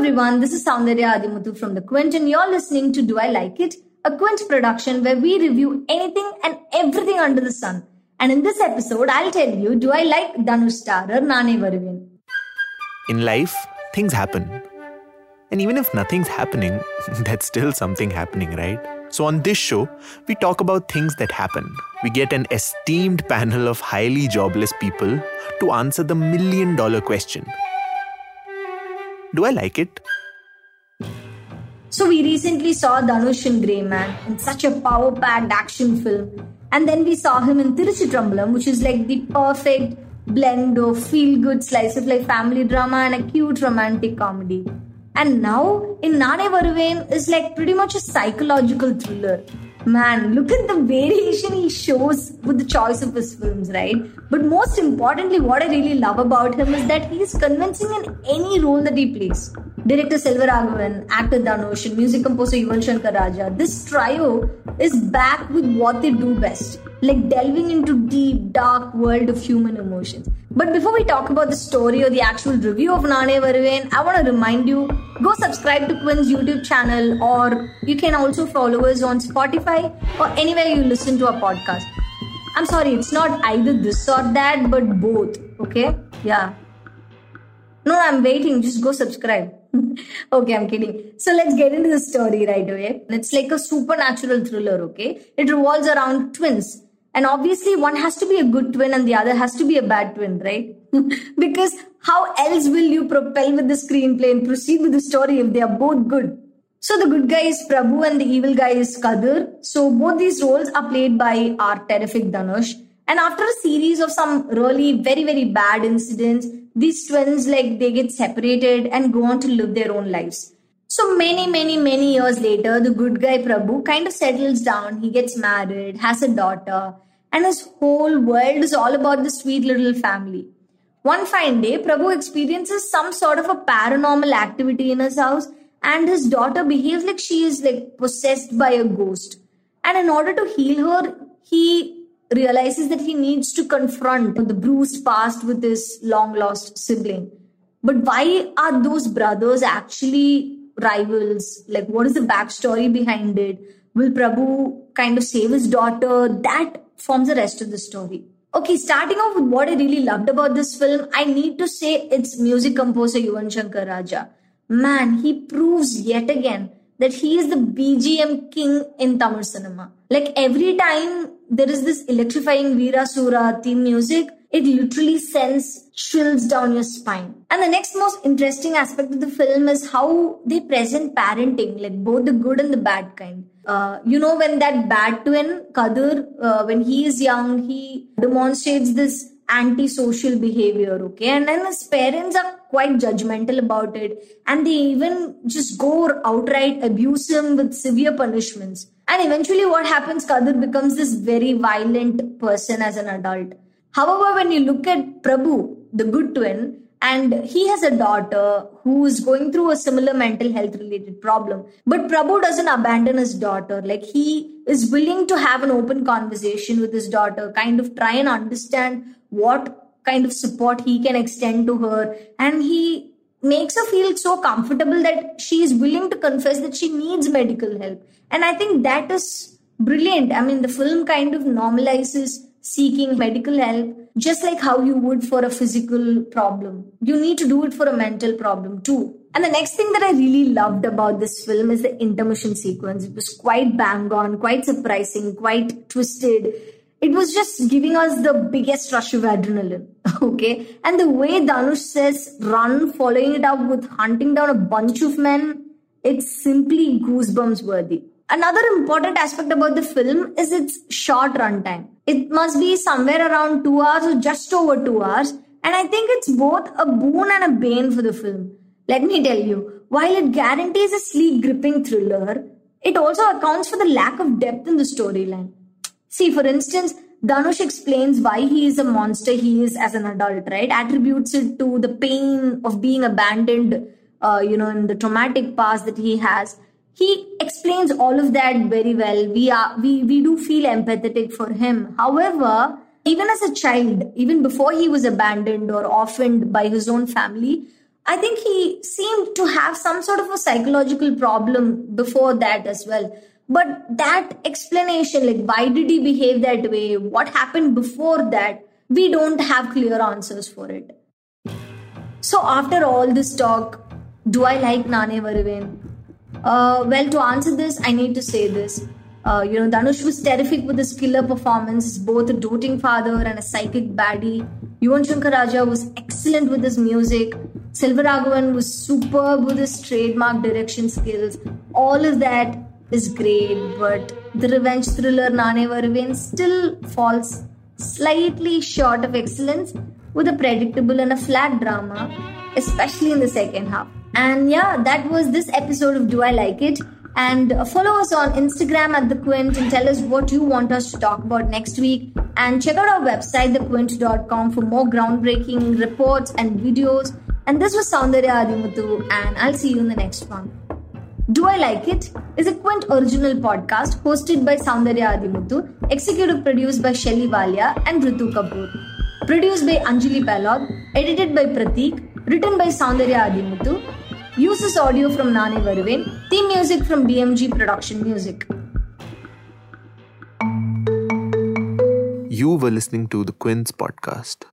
everyone, this is Soundarya Athimuthu from The Quint, and you're listening to Do I Like It? A Quint production where we review anything and everything under the sun. And in this episode, I'll tell you, do I like Dhanush starrer Naane Varuven? In life, things happen. And even if nothing's happening, that's still something happening, right? So, on this show, we talk about things that happen. We get an esteemed panel of highly jobless people to answer the million dollar question Do I like it? So we recently saw Dhanush in Grey Man in such a power-packed action film. And then we saw him in Tiruchitrambalam, which is like the perfect blend of feel-good slice of life family drama and a cute romantic comedy. And now in Naane Varuven is like pretty much a psychological thriller. Man, look at the variation he shows with the choice of his films, right? But most importantly, what I really love about him is that he is convincing in any role that he plays. Director silver Selvaraghavan, actor Dhanush, and music composer Yuvan Shankar Raja. This trio is back with what they do best, like delving into deep, dark world of human emotions. But before we talk about the story or the actual review of Naane Varuven, I want to remind you go subscribe to Quint's YouTube channel, or you can also follow us on Spotify or anywhere you listen to our podcast. I'm sorry, it's not either this or that, but both. Okay? Yeah. No, I'm waiting. Just go subscribe. okay, I'm kidding. So let's get into the story right away. It's like a supernatural thriller, okay? It revolves around twins. And obviously, one has to be a good twin and the other has to be a bad twin, right? because how else will you propel with the screenplay and proceed with the story if they are both good? So the good guy is Prabhu and the evil guy is Kadir. So both these roles are played by our terrific Dhanush. And after a series of some really very, very bad incidents, these twins like they get separated and go on to live their own lives. So many, many, many years later, the good guy Prabhu kind of settles down. He gets married, has a daughter, and his whole world is all about the sweet little family. One fine day, Prabhu experiences some sort of a paranormal activity in his house, and his daughter behaves like she is like possessed by a ghost. And in order to heal her, he realizes that he needs to confront the bruised past with his long lost sibling. But why are those brothers actually rivals? Like, what is the backstory behind it? Will Prabhu kind of save his daughter? That forms the rest of the story. Okay, starting off with what I really loved about this film, I need to say it's music composer Yuvan Shankar Raja. Man, he proves yet again that he is the BGM king in Tamil cinema. Like every time there is this electrifying Veera Sura theme music, it literally sends chills down your spine. And the next most interesting aspect of the film is how they present parenting, like both the good and the bad kind. Uh, you know, when that bad twin, Kadir, uh, when he is young, he demonstrates this antisocial behavior, okay? And then his parents are quite judgmental about it. And they even just go outright abuse him with severe punishments. And eventually, what happens? Kadir becomes this very violent person as an adult. However, when you look at Prabhu, the good twin, and he has a daughter who is going through a similar mental health related problem. But Prabhu doesn't abandon his daughter. Like he is willing to have an open conversation with his daughter, kind of try and understand what kind of support he can extend to her. And he makes her feel so comfortable that she is willing to confess that she needs medical help. And I think that is brilliant. I mean, the film kind of normalizes seeking medical help just like how you would for a physical problem. You need to do it for a mental problem too. And the next thing that I really loved about this film is the intermission sequence. It was quite bang on, quite surprising, quite twisted. It was just giving us the biggest rush of adrenaline. Okay. And the way Dhanush says run, following it up with hunting down a bunch of men, it's simply goosebumps worthy. Another important aspect about the film is its short runtime. It must be somewhere around two hours or just over two hours. And I think it's both a boon and a bane for the film. Let me tell you, while it guarantees a sleek, gripping thriller, it also accounts for the lack of depth in the storyline. See, for instance, Dhanush explains why he is a monster he is as an adult, right? Attributes it to the pain of being abandoned, uh, you know, in the traumatic past that he has he explains all of that very well we are we we do feel empathetic for him however even as a child even before he was abandoned or orphaned by his own family I think he seemed to have some sort of a psychological problem before that as well. But that explanation, like why did he behave that way, what happened before that, we don't have clear answers for it. So, after all this talk, do I like Naane Varuven? Uh, well, to answer this, I need to say this. Uh, you know, Dhanush was terrific with his killer performance, both a doting father and a psychic baddie. Yuvan Shankar Raja was excellent with his music. Selvaraghavan was superb with his trademark direction skills. All of that is great, but the revenge thriller Naane Varuven still falls slightly short of excellence with a predictable and a flat drama, especially in the second half. And yeah, that was this episode of Do I Like It? And follow us on Instagram at The Quint and tell us what you want us to talk about next week. And check out our website, thequint.com, for more groundbreaking reports and videos. And this was Soundarya Athimuthu, and I'll see you in the next one. Do I Like It is a Quint original podcast hosted by Soundarya Athimuthu, executive produced by Shelly Walia and Ritu Kapur. Produced by Anjali Palod, edited by Prateek, written by Soundarya Athimuthu. Uses audio from Naane Varuven, theme music from BMG Production Music. You were listening to the Quints podcast.